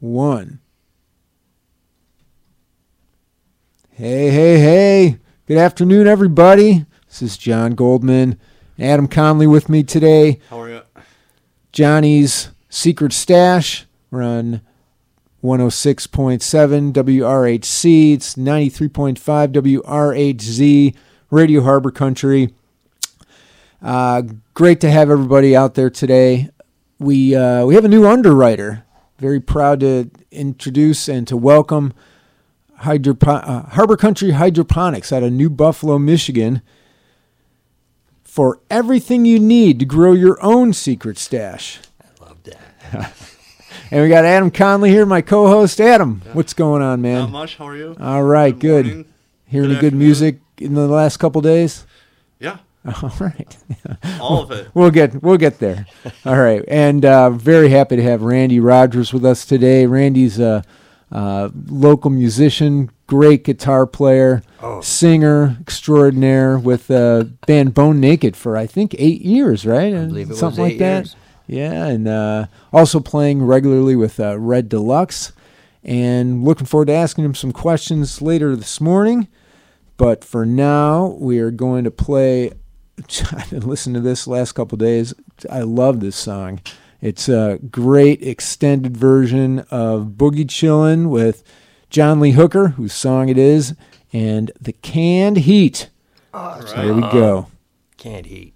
one. Hey, hey, hey. Good afternoon, everybody. This is John Goldman. Adam Conley with me today. How are you? Johnny's Secret Stash. We're on 106.7 WRHC. It's 93.5 WRHZ, Radio Harbor Country. Uh, great to have everybody out there today. We uh, we have a new underwriter. Very proud to introduce and to welcome Hydropo- uh, Harbor Country Hydroponics out of New Buffalo, Michigan, for everything you need to grow your own secret stash. I love that. And we got Adam Conley here, my co-host. Adam, what's going on, man? Not much. How are you? All right, good. morning. Hearing Good any good music in the last couple days? Yeah, All right. all of it. We'll get we'll get there. All right, and uh, very happy to have Randy Rogers with us today. Randy's a, a local musician, great guitar player, Oh. singer extraordinaire with uh, band Bone Naked for I think eight years, right? I believe it was Something like eight that. years. Yeah, and uh, also playing regularly with uh, Red Deluxe, and looking forward to asking him some questions later this morning. But for now, we are going to play. I've been listening to this last couple days. I love this song. It's a great extended version of Boogie Chillin' with John Lee Hooker, whose song it is, and The Canned Heat. Oh, So here we go. Can't heat.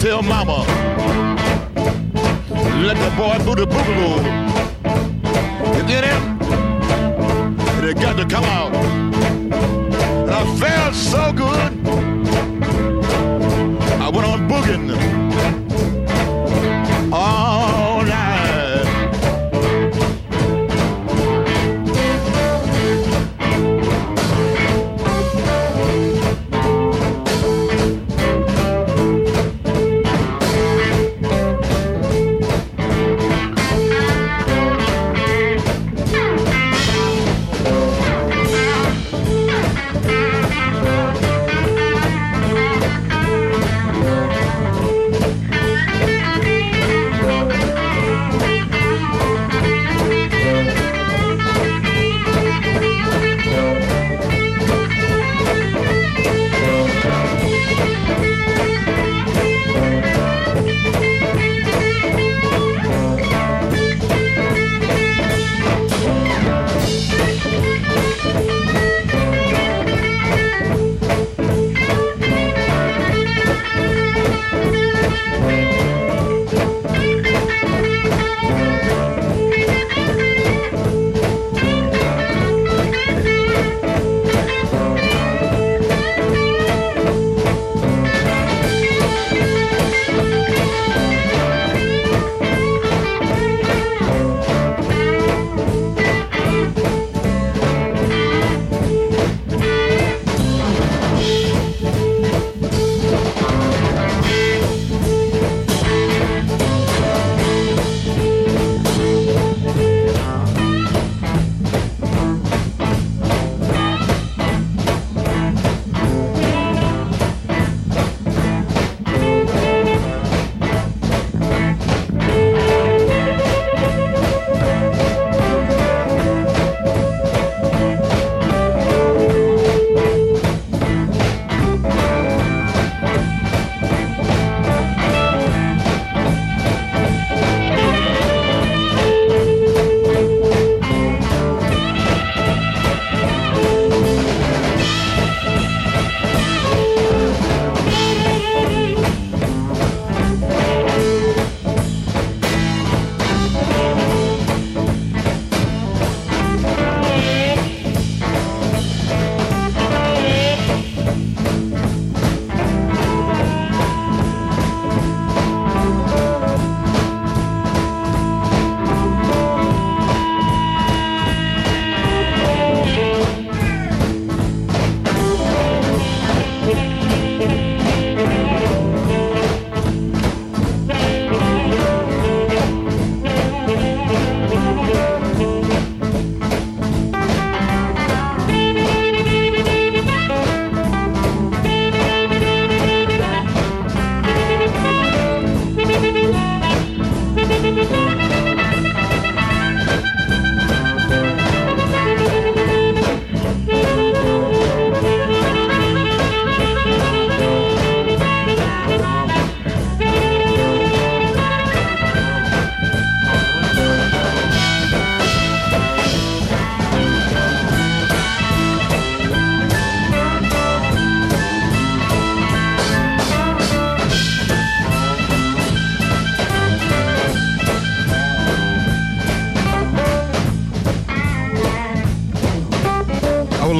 Tell Mama, let the boy do the boogaloo. And then it, it got to come out. And I felt so good. I went on booging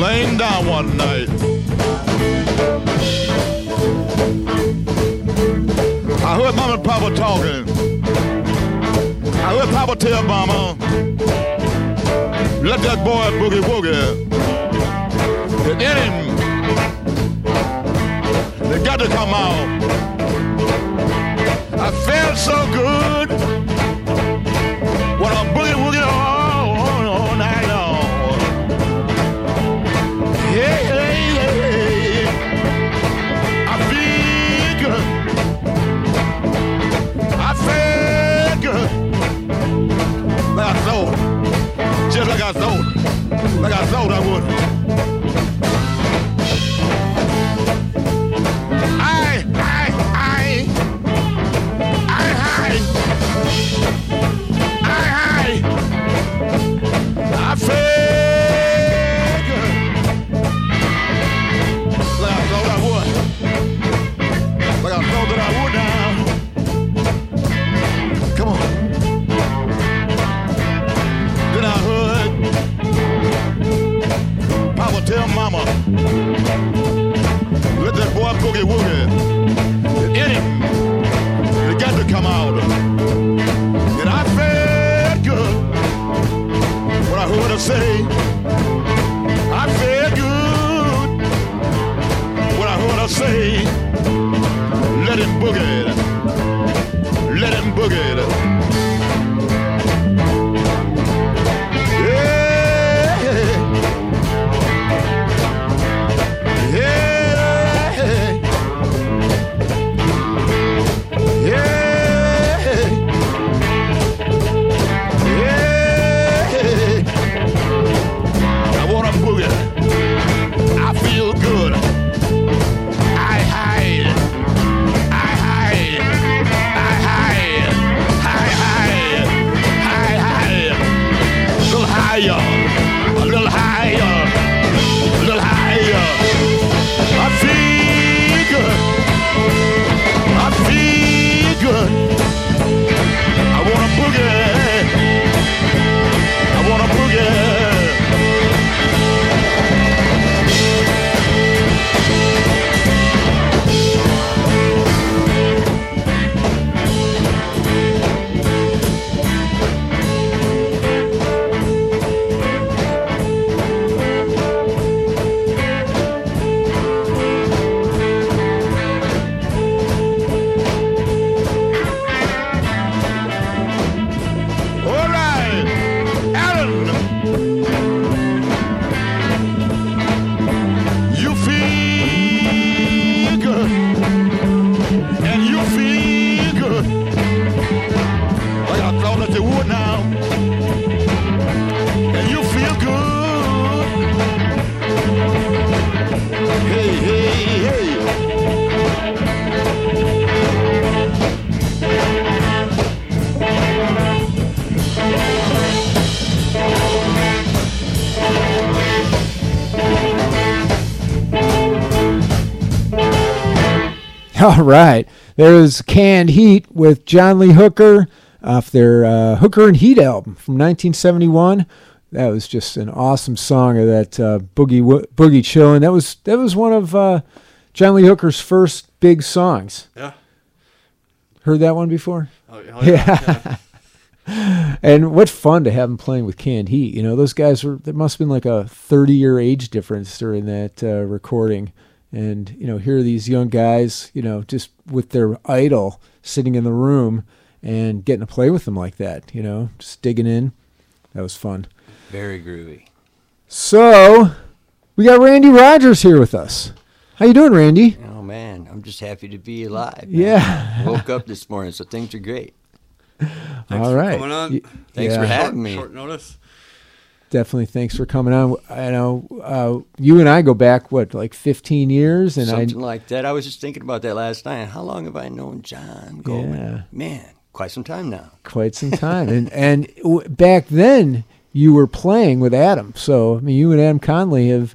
laying down one night. I heard Mama and Papa talking. I heard Papa tell Mama, let that boy boogie woogie. Get in him. They got to come out. I felt so good. I thought, like I thought I would. Boogie woogie right. There's Canned Heat with John Lee Hooker off their uh, Hooker and Heat album from 1971. That was just an awesome song of that uh, boogie wo- boogie chillin'. That was that was one of uh, John Lee Hooker's first big songs. Yeah. Heard that one before? Oh, yeah. yeah. And what fun to have him playing with Canned Heat. You know, those guys were, there must have been like a 30 year age difference during that uh, recording. And, you know, here are these young guys, you know, just with their idol sitting in the room and getting to play with them like that, you know, just digging in. That was fun. Very groovy. So, we got Randy Rogers here with us. How you doing, Randy? Oh man, I'm just happy to be alive. man. Yeah. Woke up this morning, so things are great. Thanks All for coming on. Y- Thanks for yeah. having Short, me. short notice. Definitely. Thanks for coming on. I know uh, you and I go back what like 15 years, and I Something like that. I was just thinking about that last night. How long have I known John Goldman? Yeah. Man, quite some time now. quite some time. and and w- back then you were playing with Adam. So I mean, you and Adam Conley have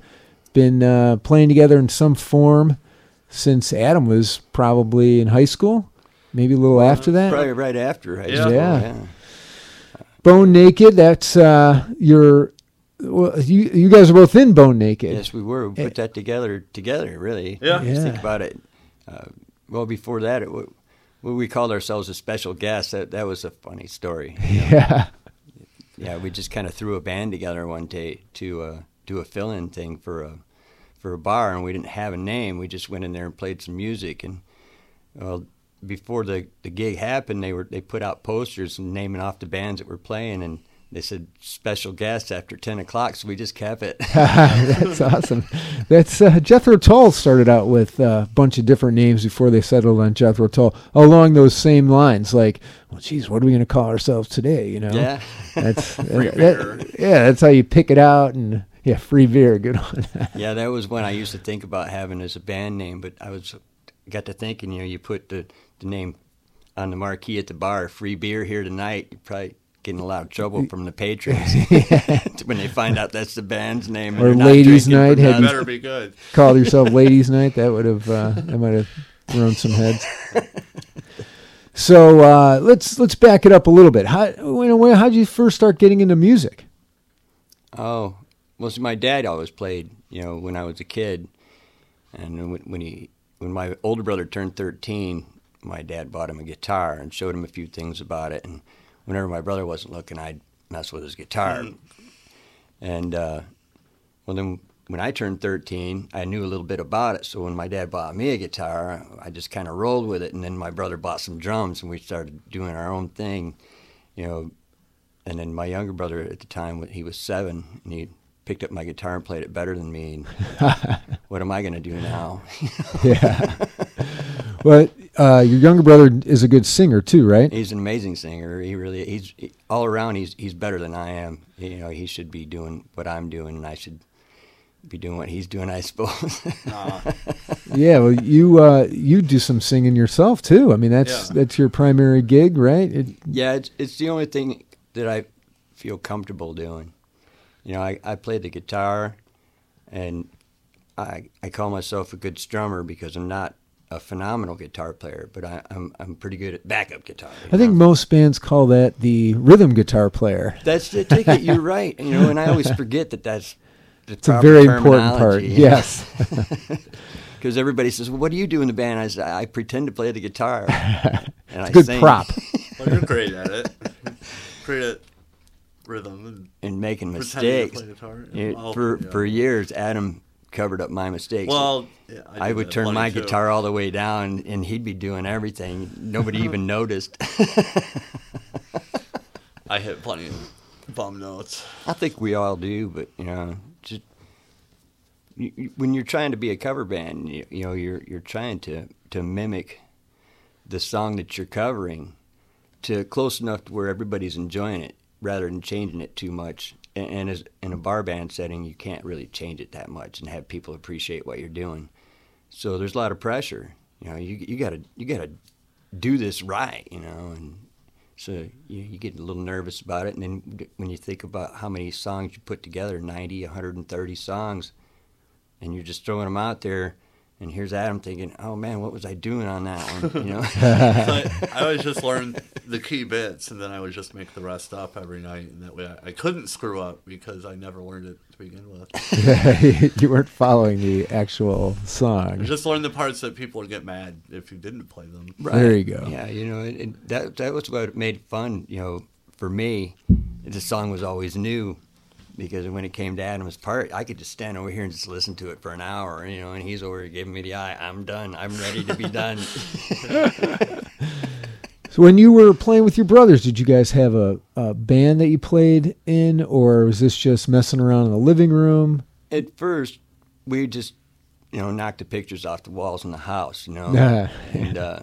been uh, playing together in some form since Adam was probably in high school, maybe a little after that. Probably right after high Yeah. school. Yeah. Yeah. Bone Naked. That's uh, your. Well, you you guys are both in Bone Naked. Yes, we were. We Eh. put that together together, really. Yeah. Just think about it. Uh, well, before that, it, wa- well, we called ourselves a special guest. That that was a funny story. you know. Yeah. Yeah, we just kind of threw a band together one day to uh, do a fill-in thing for a for a bar, and we didn't have a name. We just went in there and played some music, and well, before the the gig happened, they were they put out posters naming off the bands that were playing, and they said special guests after 10 o'clock, so we just kept it. That's awesome. That's uh, Jethro Tull started out with a bunch of different names before they settled on Jethro Tull along those same lines. Like, well, geez, what are we going to call ourselves today? You know, yeah. that's Free that- yeah, that's how you pick it out. And yeah, free beer, good one. Yeah, that was when I used to think about having as a band name, but I was got to thinking, you know, you put the, the name on the marquee at the bar, free beer here tonight, you're probably getting a lot of trouble from the patrons when they find out that's the band's name. and Or they're not ladies' night had you- Better be good. Called yourself Ladies' Night. That would have uh, that might have thrown some heads. So uh, let's let's back it up a little bit. How you know, how did you first start getting into music? Oh, well, see, my dad always played, you know, when I was a kid, and when, when he, when my older brother turned thirteen, my dad bought him a guitar and showed him a few things about it. And whenever my brother wasn't looking, I'd mess with his guitar. And uh, well, then when I turned thirteen, I knew a little bit about it. So when my dad bought me a guitar, I just kind of rolled with it. And then my brother bought some drums, and we started doing our own thing, you know and then my younger brother at the time when he was seven and he picked up my guitar and played it better than me and what am i going to do now Yeah. well, uh, your younger brother is a good singer too, right? he's an amazing singer he really he's he, all around he's he's better than i am you know he should be doing what i'm doing and i should be doing what he's doing i suppose Nah. Yeah. Well, you uh, you do some singing yourself too. I mean, that's Yeah. that's your primary gig, right? It, yeah it's, it's the only thing that i feel comfortable doing you know i, I play the guitar and I, I call myself a good strummer because i'm not a phenomenal guitar player but I, I'm, I'm pretty good at backup guitar you I think most bands call that the rhythm guitar player. That's the ticket. You're right. You know, and I always forget that that's the It's a very important part. Yes. Because everybody says, well, "What do you do in the band?" I say, "I pretend to play the guitar." And I Good sing prop. Well, you're great at it. great at rhythm and and making pretending to mistakes. play guitar. You- Well, for yeah. for years, Adam covered up my mistakes. Well, yeah, I, did would turn my too. guitar all the way down, and he'd be doing everything. Nobody even noticed. I hit plenty of bum notes. I think we all do, but you know, just you, you- when you're trying to be a cover band, you, you know, you're you're trying to to mimic the song that you're covering to close enough to where everybody's enjoying it, rather than changing it too much. And, as in a bar band setting, you can't really change it that much and have people appreciate what you're doing. So there's a lot of pressure. You know, you you gotta you gotta do this right. You know, and so you, you get a little nervous about it, and then when you think about how many songs you put together 90, 130 songs and you're just throwing them out there, and here's Adam thinking, oh man, what was I doing on that one? You know? So I, I always just learn the key bits, and then I would just make the rest up every night, and that way I, I couldn't screw up because I never learned it to begin with. you weren't following the actual I song. just learned the parts that people would get mad if you didn't play them. There you go. Yeah, you know, and, and that that was what made fun. You know, for me, the song was always new because when it came to Adam's part, I could just stand over here and just listen to it for an hour. You know, and he's over here giving me the eye. I'm done. I'm ready to be done. So when you were playing with your brothers, did you guys have a, a band that you played in, or was this just messing around in the living room? At first, we just you know knocked the pictures off the walls in the house. You know, and uh,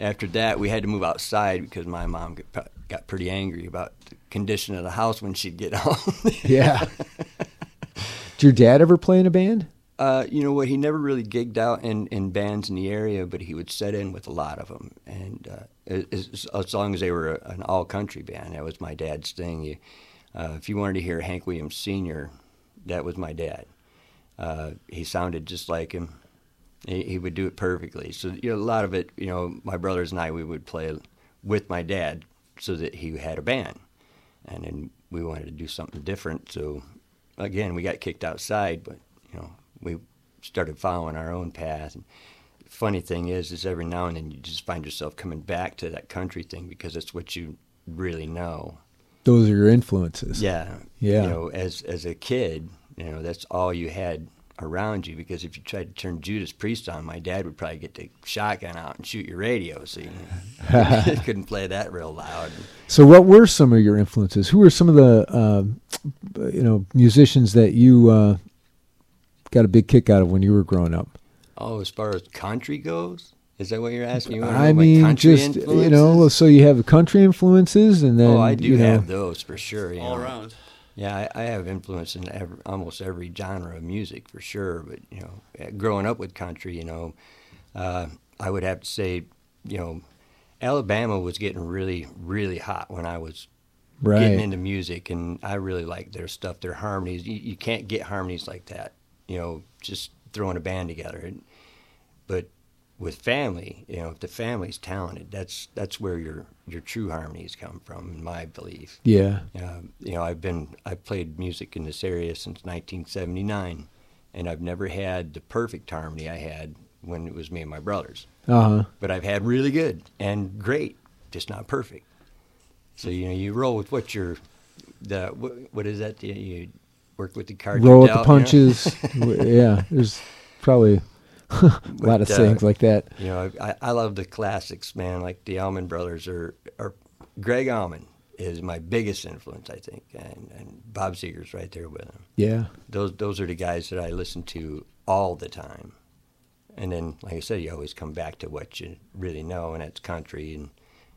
after that, we had to move outside because my mom got, got pretty angry about the condition of the house when she'd get home. Yeah. Did your dad ever play in a band? Uh, you know what? He never really gigged out in, in bands in the area, but he would set in with a lot of them. And uh, as, as long as they were a, an all country band, that was my dad's thing. You, uh, if you wanted to hear Hank Williams Sr., that was my dad. Uh, he sounded just like him. He, he would do it perfectly. So you know, a lot of it, you know, my brothers and I, we would play with my dad so that he had a band, and then we wanted to do something different. So again, we got kicked outside, but you know, we started following our own path. And funny thing is, is every now and then you just find yourself coming back to that country thing because it's what you really know. Those are your influences. Yeah, Yeah. You know, as as a kid, you know, that's all you had around you because if you tried to turn Judas Priest on, my dad would probably get the shotgun out and shoot your radio. So you couldn't play that real loud. So, what were some of your influences? Who were some of the uh, you know musicians that you uh, got a big kick out of when you were growing up? Oh, as far as country goes, is that what you're asking? You I mean, country just you know, so you have country influences, and then oh, I do you know, have those for sure. You all know. around. Yeah, I, I have influence in every, almost every genre of music for sure. But you know, eh, growing up with country, you know, uh, I would have to say, you know, Alabama was getting really, really hot when I was right? getting into music, and I really like their stuff, their harmonies. You, you can't get harmonies like that, you know, just throwing a band together. But with family, you know, if the family's talented, that's that's where your your true harmonies come from, in my belief. yeah, Uh, you know, I've been I've played music in this area since 1979, and I've never had the perfect harmony I had when it was me and my brothers. uh huh. But I've had really good and great, just not perfect. So you know, you roll with what you're. The what, what is that? You, work with the cards. Roll with the dealt, you know? punches. Yeah, there's probably a lot of uh, sayings like that. You know, I, I love the classics, man. Like the Allman Brothers or or Gregg Allman is my biggest influence, I think, and and Bob Seger's right there with him. Yeah, those those are the guys that I listen to all the time. And then, like I said, you always come back to what you really know, and that's country, and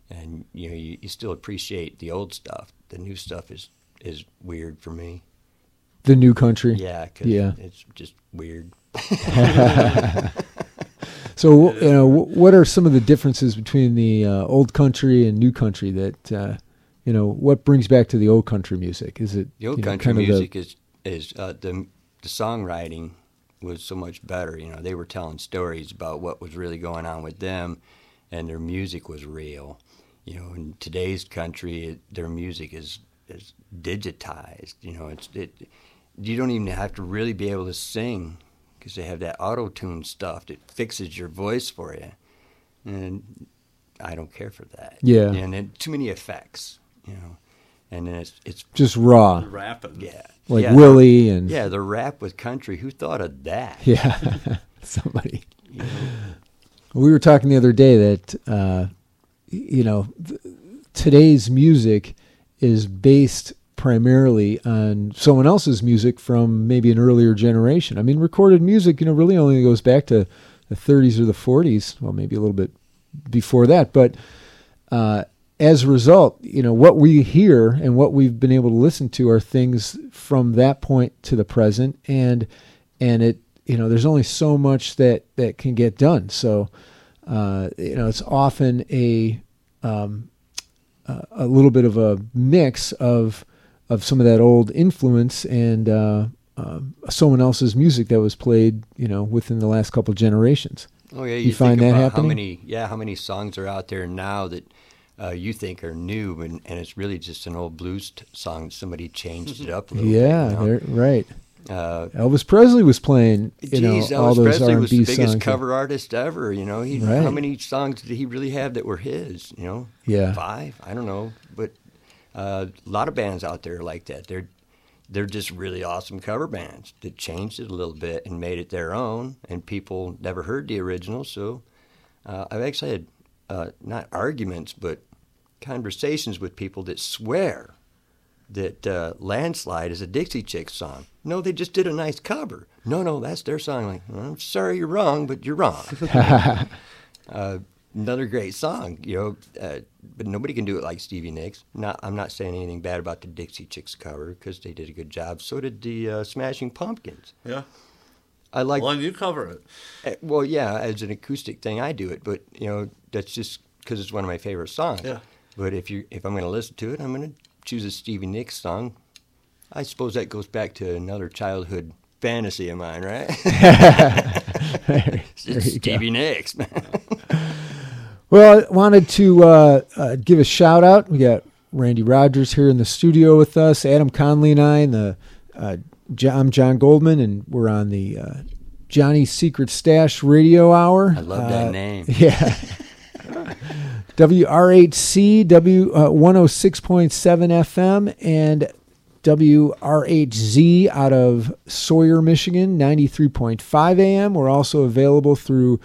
and you know you, you still appreciate the old stuff. The new stuff is is weird for me. the new country. Yeah, 'cause Yeah. it's just weird. So you know, what are some of the differences between the uh, old country and new country that uh, you know? What brings back to the old country music? Is it The old you know, country of the- music is is uh, the the songwriting was so much better. You know, they were telling stories about what was really going on with them, and their music was real. You know, in today's country, it, their music is is digitized. You know, it's it. You don't even have to really be able to sing because they have that auto tune stuff that fixes your voice for you, and I don't care for that. Yeah. and then too many effects. You know, and then it's it's just raw, Rapping. yeah. like yeah, Willie and Yeah, the rap with country. Who thought of that? yeah, somebody. You know? We were talking the other day that uh, you know th- today's music is based primarily on someone else's music from maybe an earlier generation. I mean, recorded music, you know, really only goes back to the 30s or the 40s. Well, maybe a little bit before that, but uh, as a result, you know, what we hear and what we've been able to listen to are things from that point to the present, and and it, you know, there's only so much that that can get done. So, uh, you know, it's often a um, a a little bit of a mix of of some of that old influence and uh, uh, someone else's music that was played, you know, within the last couple generations. Oh yeah, You you, find think that happening? How many? Yeah, how many songs are out there now that uh, you think are new, and, and it's really just an old blues t- song. Somebody changed it up a little. Yeah, bit, you know? right. Uh, Elvis Presley was playing, you Geez, know, all Elvis those Presley R&B was the biggest songs. cover artist ever. You know, he, Right. how many songs did he really have that were his? You know, Yeah. five. I don't know, but uh, a lot of bands out there like that. They're they're just really awesome cover bands that changed it a little bit and made it their own, and people never heard the original. So uh, I've actually had uh, not arguments, but conversations with people that swear that uh, "Landslide" is a Dixie Chicks song. No, they just did a nice cover. No, no, that's their song. Like, I'm sorry, you're wrong, but you're wrong. another great song, you know, uh, but nobody can do it like Stevie Nicks. Not, I'm not saying anything bad about the Dixie Chicks cover because they did a good job. So did the uh, Smashing Pumpkins. Yeah. I like. well, and you cover it. Uh, Well, yeah, as an acoustic thing, I do it, but you know, that's just because it's one of my favorite songs. Yeah. But if you if I'm going to listen to it, I'm going to choose a Stevie Nicks song. I suppose that goes back to another childhood fantasy of mine, right? There it's you go. Stevie Nicks, man. Well, I wanted to uh, uh, give a shout out. We got Randy Rogers here in the studio with us, Adam Conley and I, and the uh, Jo- I'm John Goldman, and we're on the uh, Johnny's Secret Stash Radio Hour. I love that Uh, name. Yeah. WRHC W uh, 106.7 FM and WRHZ out of Sawyer, Michigan, 93.5 AM. We're also available through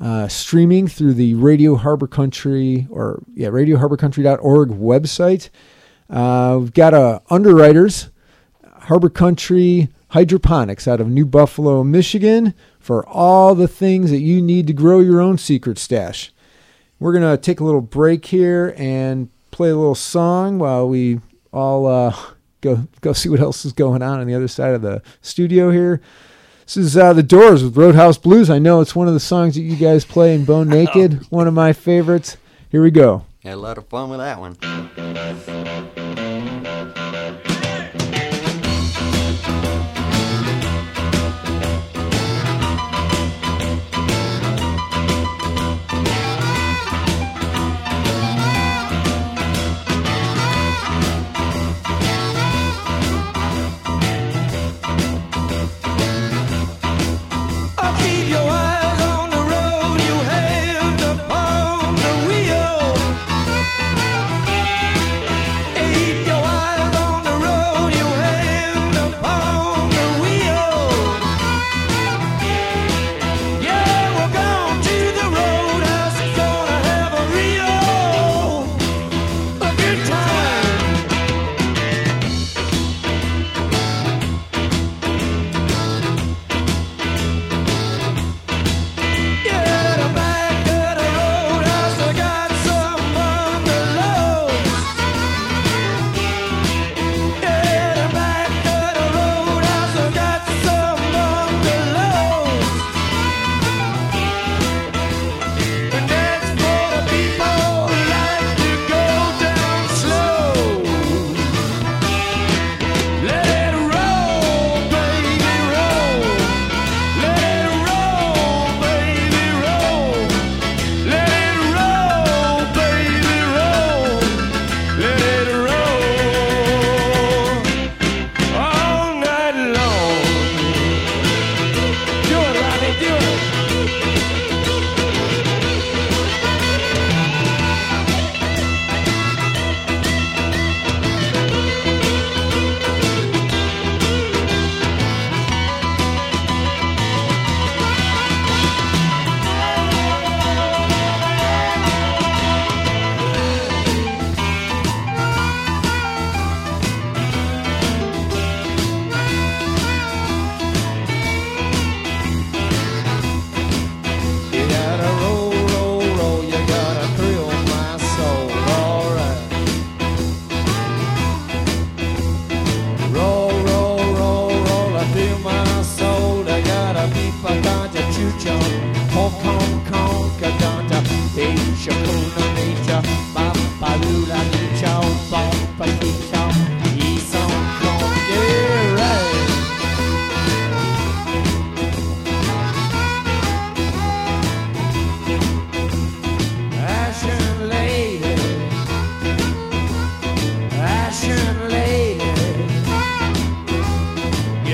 uh, streaming through the Radio Harbor Country or yeah, radioharborcountry.org website. Uh, we've got a underwriters, Harbor Country Hydroponics out of New Buffalo, Michigan, for all the things that you need to grow your own secret stash. We're gonna take a little break here and play a little song while we all uh, go go see what else is going on on the other side of the studio here. This is uh, the Doors with Roadhouse Blues. I know it's one of the songs that you guys play in Bone Naked, one of my favorites. Here we go. Had a lot of fun with that one.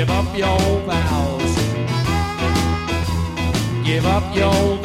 Give up your vows, give up your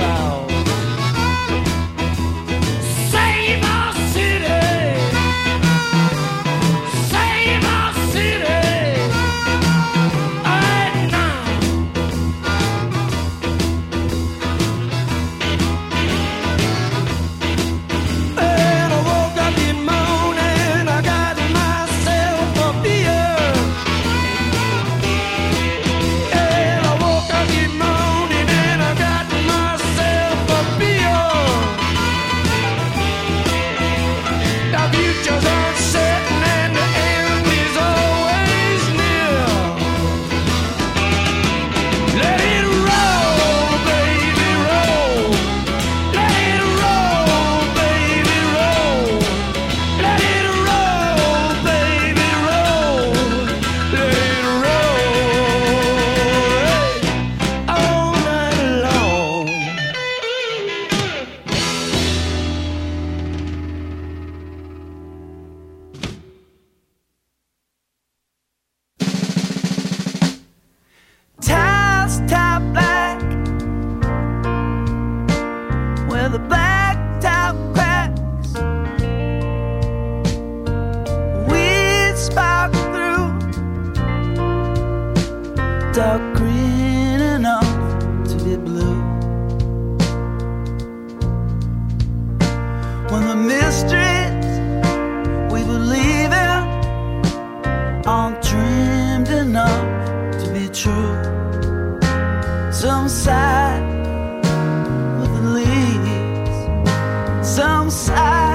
some side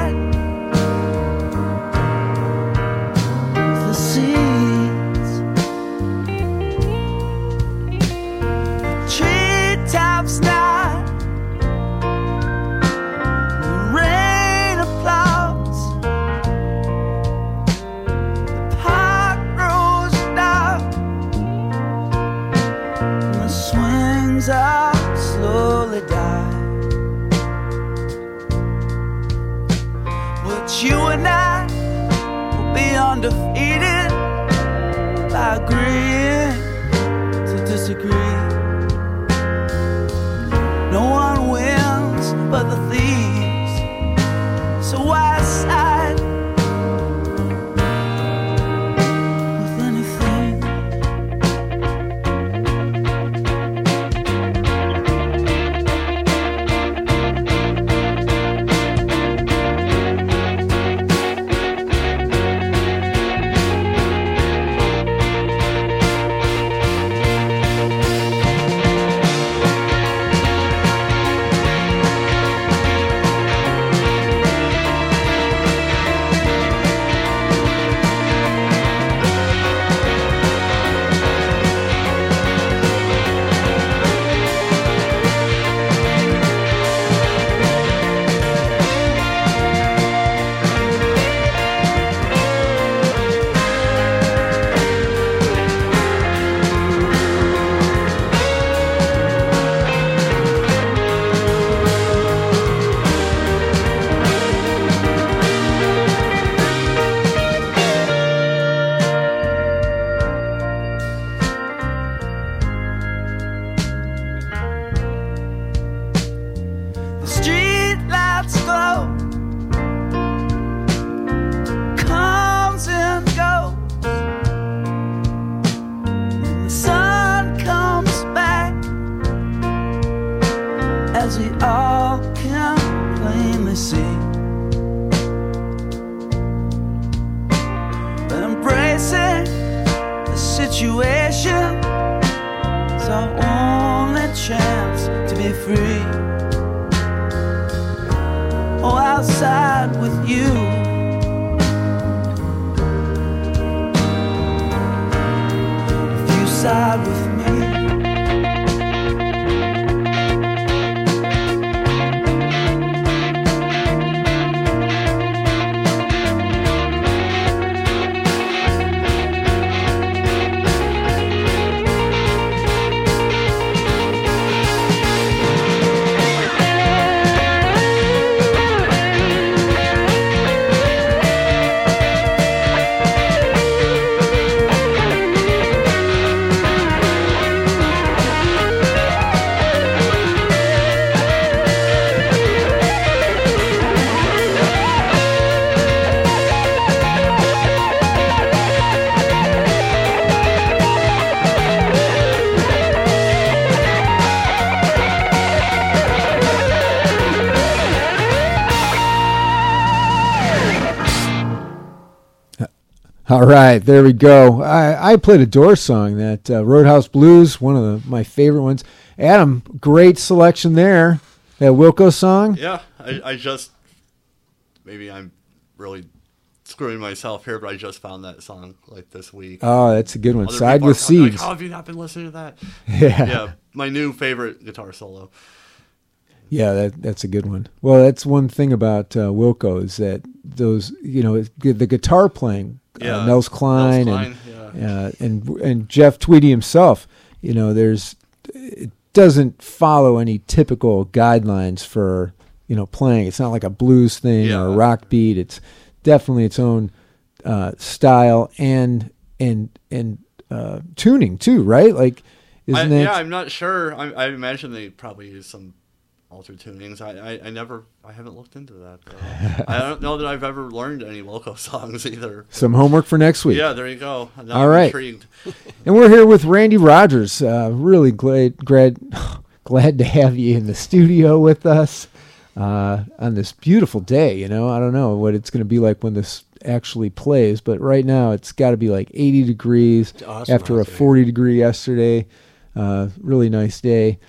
right, there we go. I, I played a Doors song, that uh, Roadhouse Blues, one of the, my favorite ones. Adam, great selection there. That Wilco song. Yeah, I, I just maybe I'm really screwing myself here, but I just found that song like this week. Oh, that's a good one. Other Side with probably like, Seeds. How have you not been listening to that? Yeah. yeah, my new favorite guitar solo. Yeah, that, that's a good one. Well, that's one thing about uh, Wilco is that those, you know, the guitar playing, Yeah, uh, Nels Cline, Nels and Cline, uh, and and Jeff Tweedy himself. You know, there's it doesn't follow any typical guidelines for you know playing. It's not like a blues thing or a rock beat. It's definitely its own uh, style and and and uh, tuning too, right? Like, I, isn't it? yeah, I'm not sure. I, I imagine they probably use some alter tunings. I, I, I never I haven't looked into that. I don't know that I've ever learned any loco songs either. Some homework for next week. Yeah, there you go. Now All I'm right. Intrigued. And we're here with Randy Rogers. Uh, really glad, glad, glad to have you in the studio with us uh, on this beautiful day. You know, I don't know what it's going to be like when this actually plays, but right now it's got to be like 80 degrees awesome after a 40 degree yesterday. Uh, really nice day.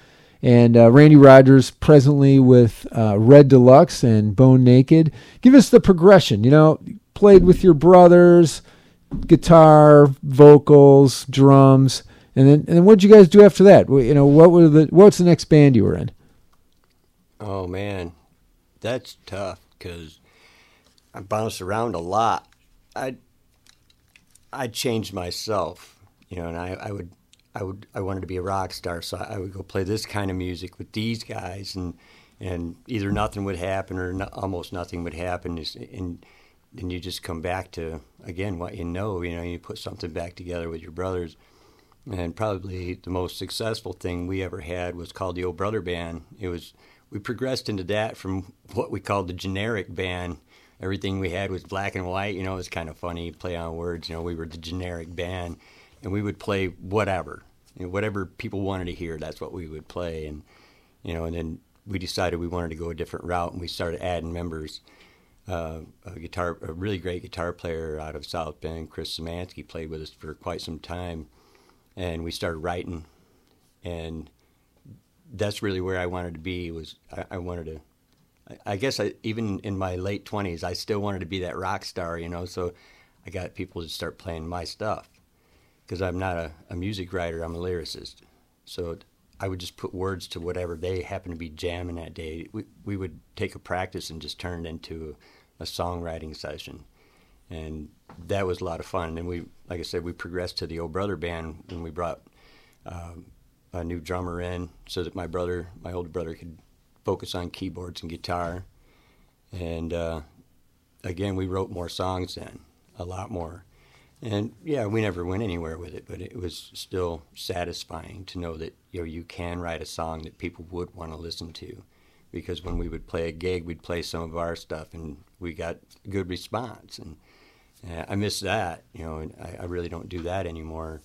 And uh, Randy Rogers presently with uh, Red Deluxe and Bone Naked. Give us the progression. You know, played with your brothers, guitar, vocals, drums, and then and what did you guys do after that? You know, what were the what's the next band you were in? Oh man, that's tough because I bounced around a lot. I I changed myself, you know, and I, I would I would I wanted to be a rock star, so I would go play this kind of music with these guys, and and either nothing would happen or no, almost nothing would happen, and then you just come back to again what you know, you know, you put something back together with your brothers. And probably the most successful thing we ever had was called the Old Brother Band. It was we progressed into that from what we called the generic band. Everything we had was black and white. You know, it was kind of funny play on words. You know, we were the generic band, and we would play whatever, you know, whatever people wanted to hear. That's what we would play, and you know, and then we decided we wanted to go a different route, and we started adding members. Uh, a guitar, a really great guitar player out of South Bend, Chris Szymanski, played with us for quite some time, and we started writing, and that's really where I wanted to be. Was I, I wanted to, I, guess I even in my late twenties, I still wanted to be that rock star, you know. So I got people to start playing my stuff because I'm not a, a music writer; I'm a lyricist. So I would just put words to whatever they happen to be jamming that day. We we would take a practice and just turn it into a songwriting session, and that was a lot of fun. And we, like I said, we progressed to the old brother band when we brought um, a new drummer in so that my brother, my older brother, could focus on keyboards and guitar. And uh, again, we wrote more songs then, a lot more. And yeah, we never went anywhere with it, but it was still satisfying to know that you know you can write a song that people would want to listen to, because when we would play a gig, we'd play some of our stuff, and we got good response. And uh, I miss that, you know, and I, I really don't do that anymore,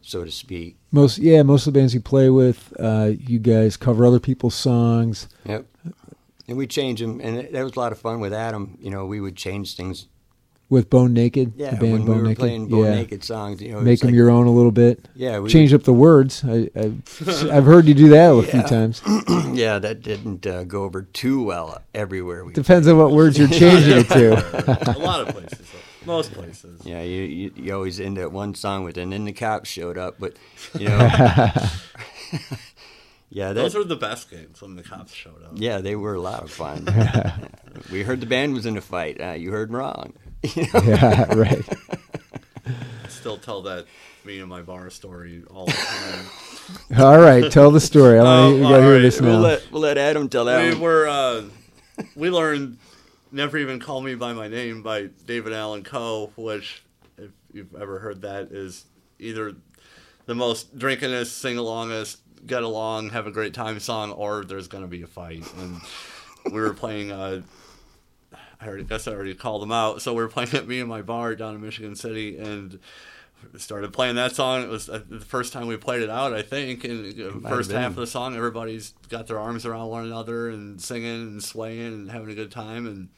so to speak. Most yeah, most of the bands you play with, uh, you guys cover other people's songs. Yep. And we change them, and that was a lot of fun with Adam. You know, we would change things. With Bone Naked, Yeah, the band when Bone we were Naked, playing Bone yeah. Naked songs, you know, make them like- your own a little bit. Yeah, we Change up the words. I, I've, I've heard you do that a few times. yeah, that didn't uh, go over too well everywhere. We Depends on what words you're changing it to. a lot of places, most places. Yeah, you, you you always end at one song with, and then the cops showed up, but you know, yeah, that, Those were the best games when the cops showed up. yeah, they were a lot of fun. we heard the band was in a fight. Uh, you heard wrong. You know? yeah, right. I still tell that me and my bar story all the time. All right, tell the story. I want Oh, to. We hear all this right, now. We'll let we'll let Adam tell that. we one. were uh, we learned never even call me by my name by David Allan Coe, which if you've ever heard that is either the most drinkingest, sing alongest, get along, have a great time song, or there's gonna be a fight. And we were playing. Uh, I already, guess I already called them out. So we were playing at me and my bar down in Michigan City, and started playing that song. It was uh, the first time we played it out, I think. And the first half of the song, everybody's got their arms around one another and singing and swaying and having a good time. And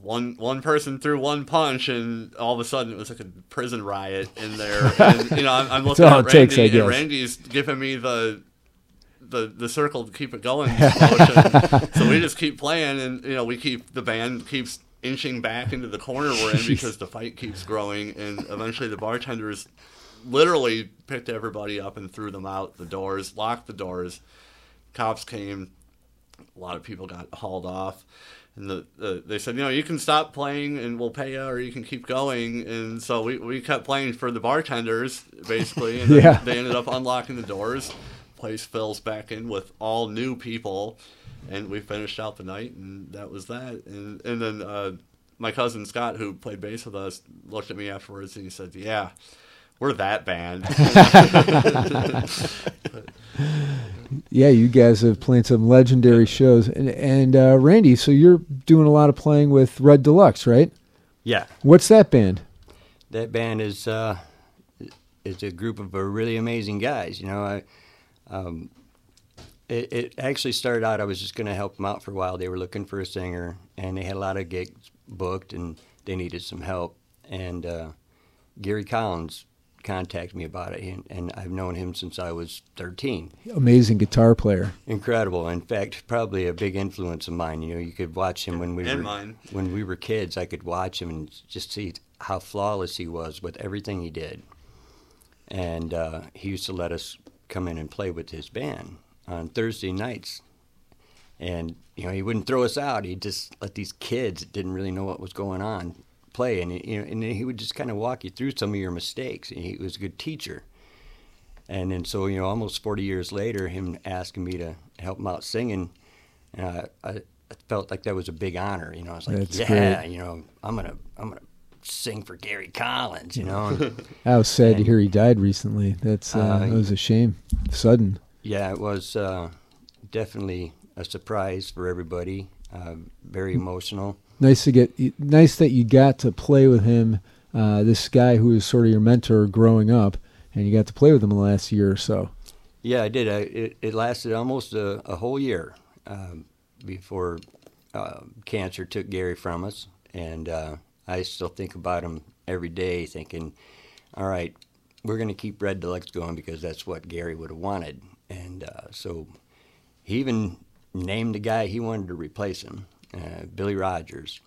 one one person threw one punch, and all of a sudden it was like a prison riot in there. And you know, I'm, I'm looking at it takes, Randy, I and guess. Randy's giving me the. The, the circle to keep it going so we just keep playing and you know we keep the band keeps inching back into the corner we're in because the fight keeps growing and eventually the bartenders literally picked everybody up and threw them out the doors locked the doors. Cops came. A lot of people got hauled off. And the, the they said you know you can stop playing and we'll pay you or you can keep going. And so we, we kept playing for the bartenders basically and Yeah. they ended up unlocking the doors place fills back in with all new people and we finished out the night and that was that and and then uh, my cousin Scott who played bass with us looked at me afterwards and he said yeah we're that band Yeah, you guys have played some legendary shows, and and uh, Randy, so you're doing a lot of playing with Red Deluxe, right? Yeah, What's that band? that band is uh, is a group of uh, really amazing guys. You know, I um, it, it actually started out. I was just going to help them out for a while. They were looking for a singer, and they had a lot of gigs booked, and they needed some help. And uh, Gary Collins contacted me about it, and, and I've known him since I was 13. Amazing guitar player. Incredible. In fact, probably a big influence of mine. You know, you could watch him when we And were mine. when we were kids. I could watch him and just see how flawless he was with everything he did. And uh, he used to let us come in and play with his band on Thursday nights. And you know, he wouldn't throw us out. He'd just let these kids that didn't really know what was going on play, and you know, and he would just kind of walk you through some of your mistakes. And he was a good teacher. And then so you know, almost 40 years later, him asking me to help him out singing, uh, I, I felt like that was a big honor. You know, I was like, That's yeah, great. you know, I'm gonna I'm gonna sing for Gary Collins. You know, I was sad to hear he died recently. That's uh, Uh, that was a shame. Sudden. yeah, it was uh, definitely a surprise for everybody. Uh, very emotional. Nice to get. Nice that you got to play with him. Uh, this guy who was sort of your mentor growing up, and you got to play with him the last year or so. Yeah, I did. I, it, it lasted almost a, a whole year um, before uh, cancer took Gary from us, and uh, I still think about him every day, thinking, "All right, we're going to keep Red Deluxe going because that's what Gary would have wanted." And uh, so he even named the guy he wanted to replace him, uh, Billy Rogers,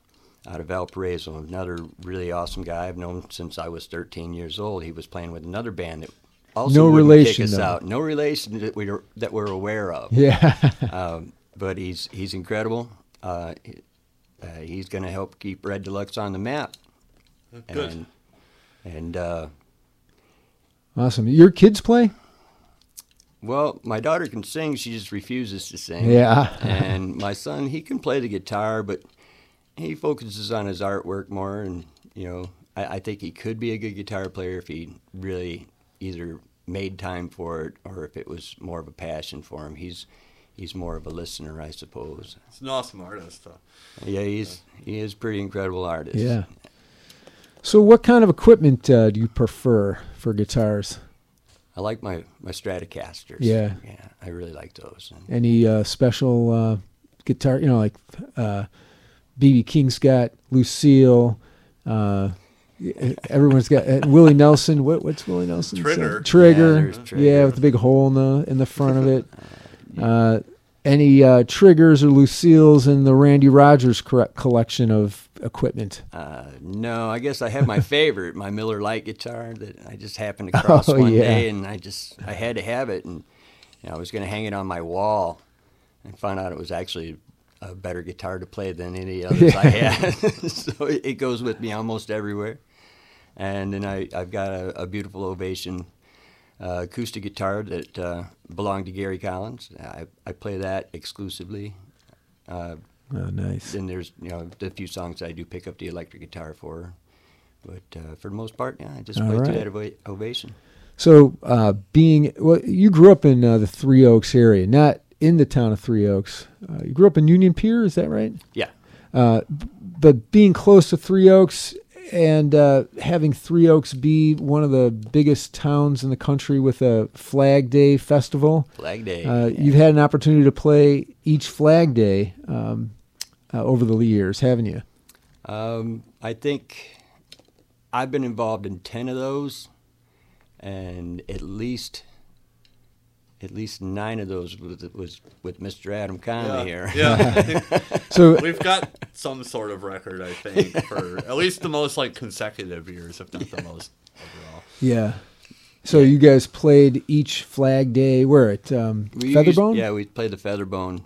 out of Valparaiso, another really awesome guy I've known since I was 13 years old. He was playing with another band that also No relation, kick us though. out. No relation that we that we're aware of. Yeah. Um, but he's he's incredible. Uh, uh, he's going to help keep Red Deluxe on the map. Good. And and uh, awesome. Your kids play? well, my daughter can sing. She just refuses to sing. Yeah. and my son, he can play the guitar, but he focuses on his artwork more. And you know, I, I think he could be a good guitar player if he really either made time for it or if it was more of a passion for him. He's he's more of a listener, I suppose. It's an awesome artist. Though. Yeah, he's he is a pretty incredible artist. Yeah. So, what kind of equipment uh, do you prefer for guitars? I like my my Stratocasters. Yeah. yeah, I really like those. And Any uh, special uh, guitar? You know, like uh, BB King's got Lucille. Uh, everyone's got uh, Willie Nelson. What, what's Willie Nelson? Trigger. Trigger. Yeah, Yeah, with the big hole in the in the front of it. Uh, any uh, triggers or Lucille's in the Randy Rogers collection of equipment? uh, no, I guess I have my favorite, my Miller Lite guitar that I just happened to cross Oh, one yeah. day, and I just I had to have it, and you know, I was going to hang it on my wall, and found out it was actually a better guitar to play than any others I had. so it, it goes with me almost everywhere. And then I, I've got a, a beautiful Ovation uh, acoustic guitar that uh, belonged to Gary Collins. I, I play that exclusively. Uh, Oh, nice. then there's you know the few songs I do pick up the electric guitar for, but uh, for the most part, yeah, I just All play right. through that ova- ovation. So, uh, being well, you grew up in uh, the Three Oaks area, not in the town of Three Oaks. Uh, you grew up in Union Pier, is that right? Yeah, Uh, but being close to Three Oaks and uh, having Three Oaks be one of the biggest towns in the country with a Flag Day festival, Flag Day. uh, yeah. you've had an opportunity to play each Flag Day um, uh, over the years, haven't you? Um, I think I've been involved in ten of those, and at least at least nine of those was, was with Mr. Adam Conley here. Yeah. So, We've got some sort of record, I think, for at least the most like consecutive years, if not the most overall. yeah. So you guys played each Flag Day where at um, We used- Featherbone? yeah, we played the Featherbone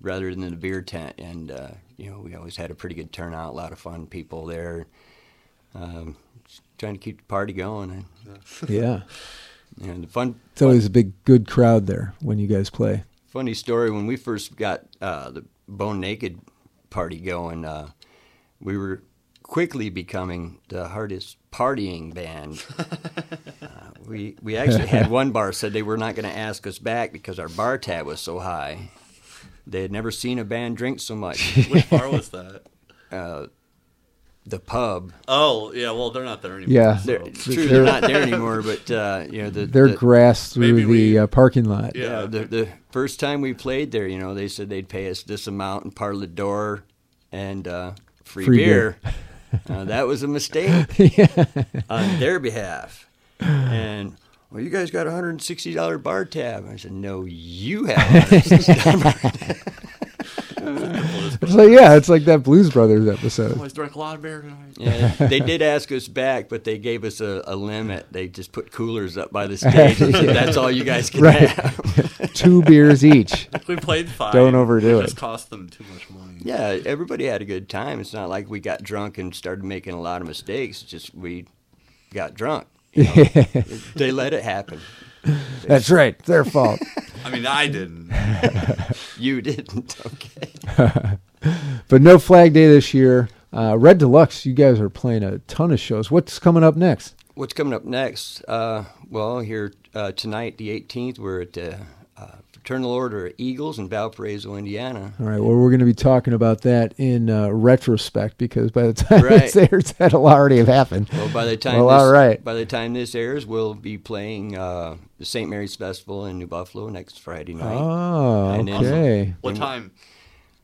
rather than the beer tent, and uh, you know we always had a pretty good turnout, a lot of fun people there. Um, just trying to keep the party going, and Yeah. you know, the fun. It's always a big, good crowd there when you guys play. Funny story when we first got uh, the Bone Naked party going, uh, we were quickly becoming the hardest partying band. uh, we we actually had one bar said they were not going to ask us back because our bar tab was so high. They had never seen a band drink so much. Which bar was that? The pub. Oh, yeah. Well, they're not there anymore. Yeah. so- They're, it's true, they're not there anymore. But uh, you know, the, Their the, grass through the we- uh, parking lot. Yeah. yeah, the the first time we played there, you know, they said they'd pay us this amount and part of the door and uh, free, Free beer. beer. uh, that was a mistake on their behalf. And well, you guys got a hundred and sixty dollar bar tab. I said, no, you have. $160 It's like yeah, it's like that Blues Brothers episode. Always drank a lot of beer tonight. Yeah, they did ask us back, but they gave us a, a limit. They just put coolers up by the stage. and That's all you guys can Right. have. Two beers each. We played fine. Don't overdo it. it. just cost them too much money. Yeah, everybody had a good time. It's not like we got drunk and started making a lot of mistakes. It's just we got drunk. you know. they let it happen. That's right. It's their fault. I mean, I didn't. You didn't. Okay. But no Flag Day this year. Uh, Red Deluxe, you guys are playing a ton of shows. What's coming up next? What's coming up next? Uh, well, here uh, tonight, the 18th, we're at the uh, Fraternal Order of Eagles in Valparaiso, Indiana. All right. Well, we're going to be talking about that in uh, retrospect because by the time Right. this airs, that'll already have happened. Well, by the time Well, this, all right. by the time this airs, we'll be playing uh, the St. Mary's Festival in New Buffalo next Friday night, Oh, And then- What time?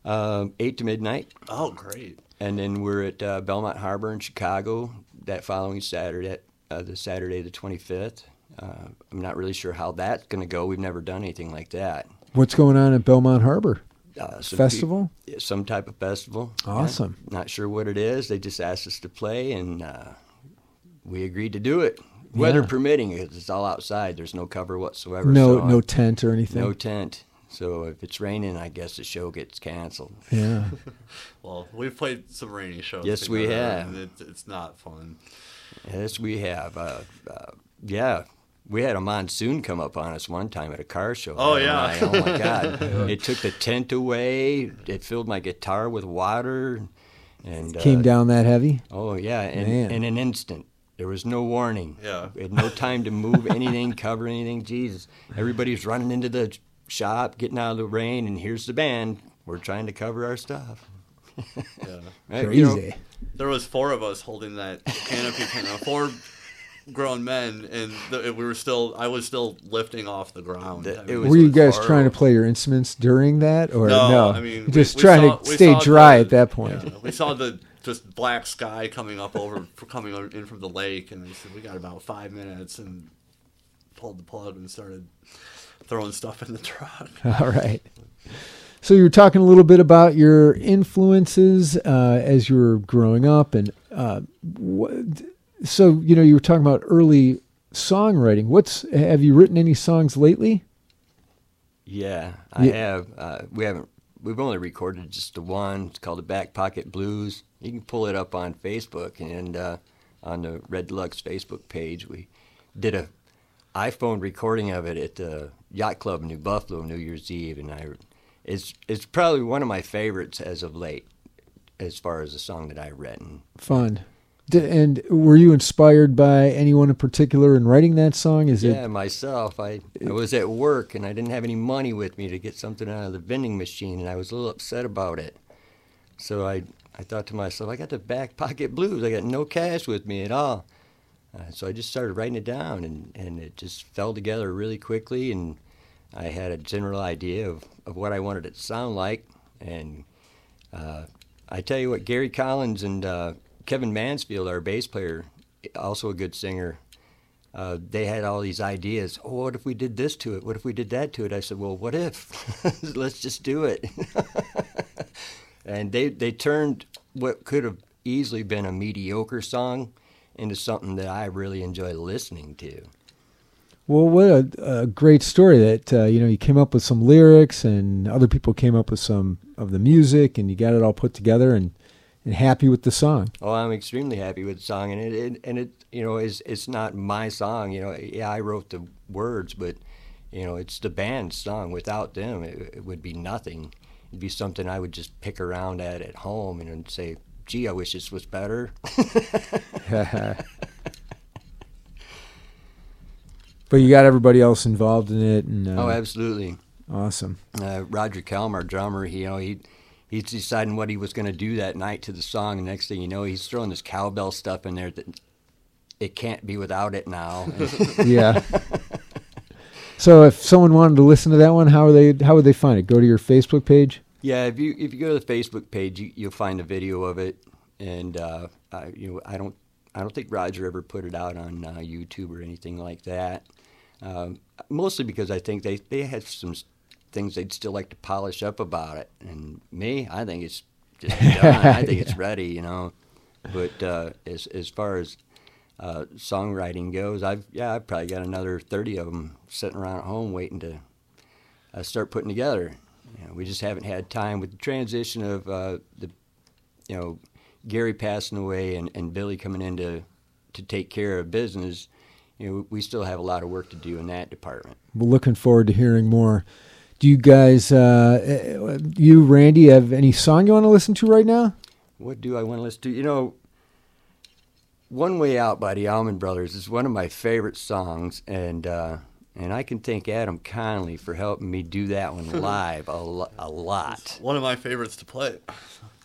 um, eight to midnight, Oh, great. and then we're at uh, Belmont Harbor in Chicago that following Saturday, uh, the Saturday the 25th. Uh, I'm not really sure how that's going to go. We've never done anything like that. What's going on at Belmont Harbor? Uh, some Festival? peop- some type of festival. Yeah. Awesome. Not sure what it is. They just asked us to play, and uh, we agreed to do it. Weather Yeah. permitting, 'cause it's all outside. There's no cover whatsoever. No, so no tent or anything. no tent. So if it's raining, I guess the show gets canceled. yeah. Well, we've played some rainy shows. Yes, we have. It, it's not fun. Yes, we have. Uh, uh, yeah, we had a monsoon come up on us one time at a car show. Oh, yeah. I- oh my God! it took the tent away. It filled my guitar with water, and Came uh, down that heavy. Oh yeah, in, Man. in an instant. There was no warning. Yeah. We had no time to move anything, cover anything. Jesus. Everybody's running into the shop, getting out of the rain, and here's the band. We're trying to cover our stuff. Yeah. Right, Crazy. you know, There was four of us holding that canopy tent. uh, Four grown men, and the, we were still. I was still lifting off the ground. That- I mean, it was- Were you guys horrible. trying to play your instruments during that, or No, no? I mean, just we trying saw- to stay dry the- at that point. yeah, we saw the just black sky coming up over, coming in from the lake, and they said we got about five minutes, and pulled the plug and started throwing stuff in the truck. All right. So you were talking a little bit about your influences uh, as you were growing up, and uh, what, so you know you were talking about early songwriting. What's have you written any songs lately? Yeah, I Yeah. have. Uh, we haven't. We've only recorded just the one. It's called the Back Pocket Blues. You can pull it up on Facebook and uh, on the Red Deluxe Facebook page. We did a iPhone recording of it at the Yacht Club in New Buffalo New Year's Eve, and I. It's it's probably one of my favorites as of late, as far as a song that I've written. Fun. And were you inspired by anyone in particular in writing that song? Is Yeah, it myself. I, I was at work and I didn't have any money with me to get something out of the vending machine, and I was a little upset about it. So I, I thought to myself, I got the back pocket blues. I got no cash with me at all. Uh, so I just started writing it down, and, and it just fell together really quickly. And I had a general idea of, of what I wanted it to sound like. And uh, I tell you what, Gary Collins and uh, Kevin Mansfield, our bass player, also a good singer, uh, they had all these ideas. Oh, what if we did this to it? What if we did that to it? I said, well, what if? Let's just do it. and they they turned what could have easily been a mediocre song into something that I really enjoy listening to. well? What a, a great story that uh, you know you came up with some lyrics, and other people came up with some of the music, and you got it all put together, and and happy with the song. Oh, I'm extremely happy with the song, and it, it and it you know is it's not my song. You know, yeah, I wrote the words, but you know, it's the band's song. Without them, it, it would be nothing. It'd be something I would just pick around at at home and then say, "Gee, I wish this was better." but you got everybody else involved in it, and uh, Oh, absolutely. awesome. uh, Roger Kelm, our drummer, he, you know, he he's deciding what he was going to do that night to the song. And next thing you know, he's throwing this cowbell stuff in there that it can't be without it now. Yeah. so if someone wanted to listen to that one, how are they? How would they find it? Go to your Facebook page. yeah, if you if you go to the Facebook page, you, you'll find a video of it. And uh, I, you know, I don't I don't think Roger ever put it out on uh, YouTube or anything like that. Um, mostly because I think they they had some things they'd still like to polish up about it. And me, I think it's just done. I think it's ready, you know. But uh, as as far as uh, songwriting goes, I've yeah, I've probably got another thirty of them sitting around at home waiting to uh, start putting together. You know, we just haven't had time with the transition of uh, the, you know, Gary passing away and, and Billy coming in to, to take care of business. You know, we still have a lot of work to do in that department. We're looking forward to hearing more. Do you guys, uh, uh, you Randy, have any song you want to listen to right now? What do I want to listen to? You know, One Way Out by the Allman Brothers is one of my favorite songs, and uh, and I can thank Adam Conley for helping me do that one live a, lo- a lot. One of my favorites to play.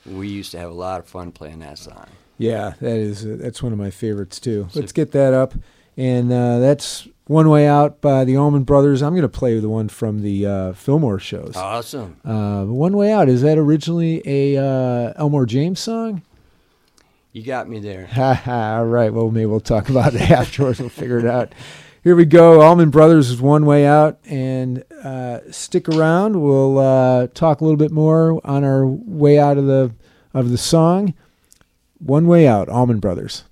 We used to have a lot of fun playing that song. Yeah, that is uh, that's one of my favorites too. Let's get that up, and uh, that's "One Way Out" by the Allman Brothers. I'm going to play the one from the uh, Fillmore shows. Awesome. Uh, "One Way Out" is that originally a uh, Elmore James song? You got me there. Ha ha. All right. Well, maybe we'll talk about it afterwards. We'll figure it out. Here we go. Allman Brothers is one way out, and uh, stick around. We'll uh, talk a little bit more on our way out of the of the song. One way out. Allman Brothers.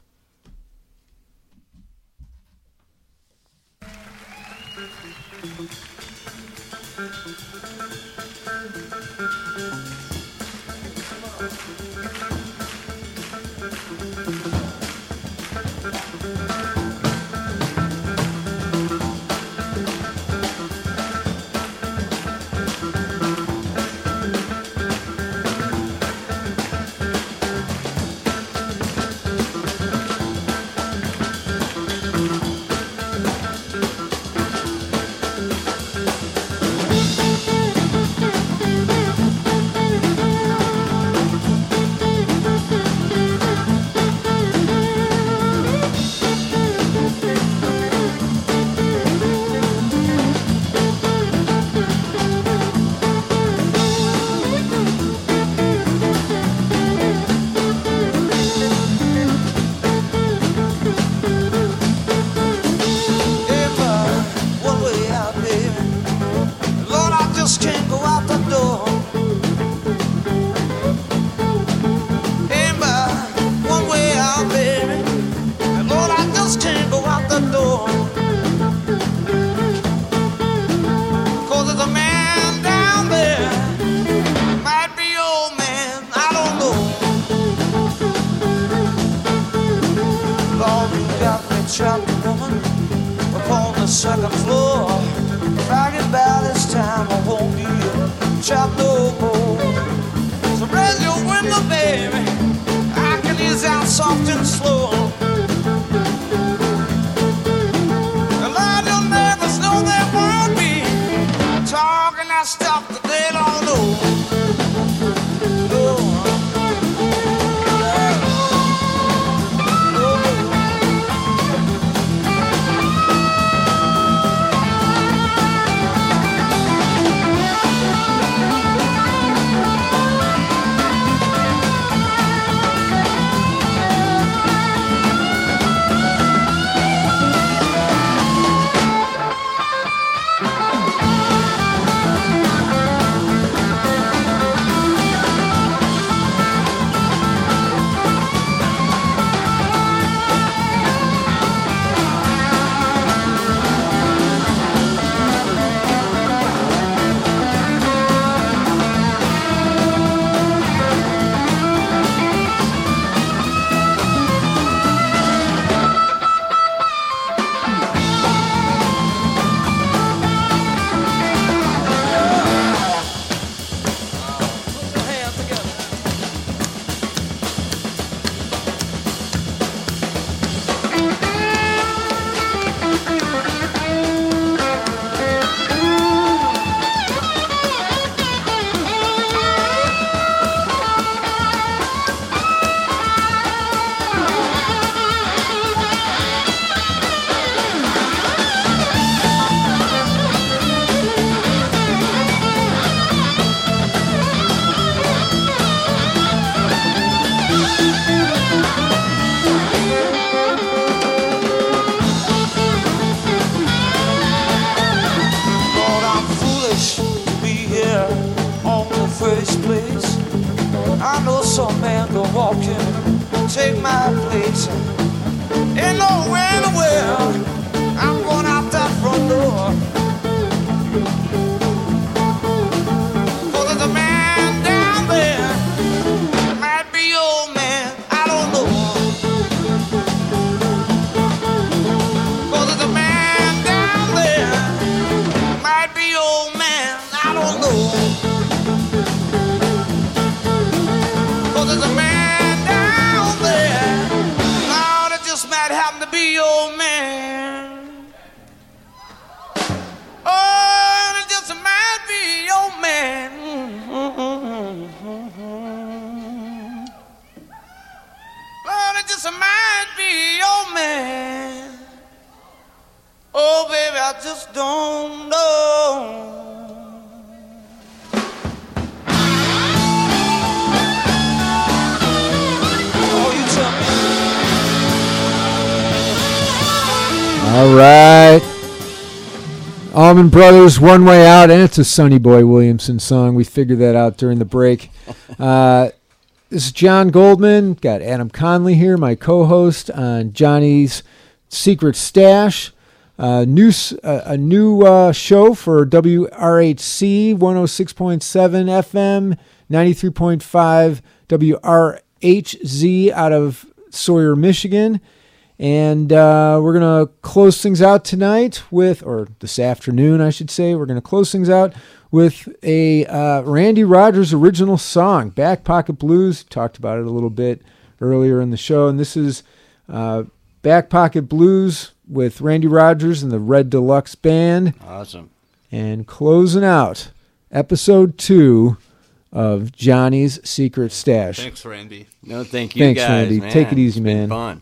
Second floor. Friday by this time I won't be trapped no more. So raise your window, baby. I can ease out soft and slow. Allman Brothers, One Way Out, and it's a Sonny Boy Williamson song. We figured that out during the break. Uh, this is John Goldman. Got Adam Conley here, my co host on Johnny's Secret Stash. Uh, new, uh, a new uh, show for WRHC 106.7 FM, 93.5 WRHZ out of Sawyer, Michigan. And uh, we're going to close things out tonight with, or this afternoon, I should say, we're going to close things out with a uh, Randy Rogers original song, Back Pocket Blues. Talked about it a little bit earlier in the show. And this is uh, Back Pocket Blues with Randy Rogers and the Red Deluxe Band. Awesome. And closing out episode two of Johnny's Secret Stash. Thanks, Randy. No, thank you Thanks, guys. Randy. Man. Take it easy, It's been man. Fun.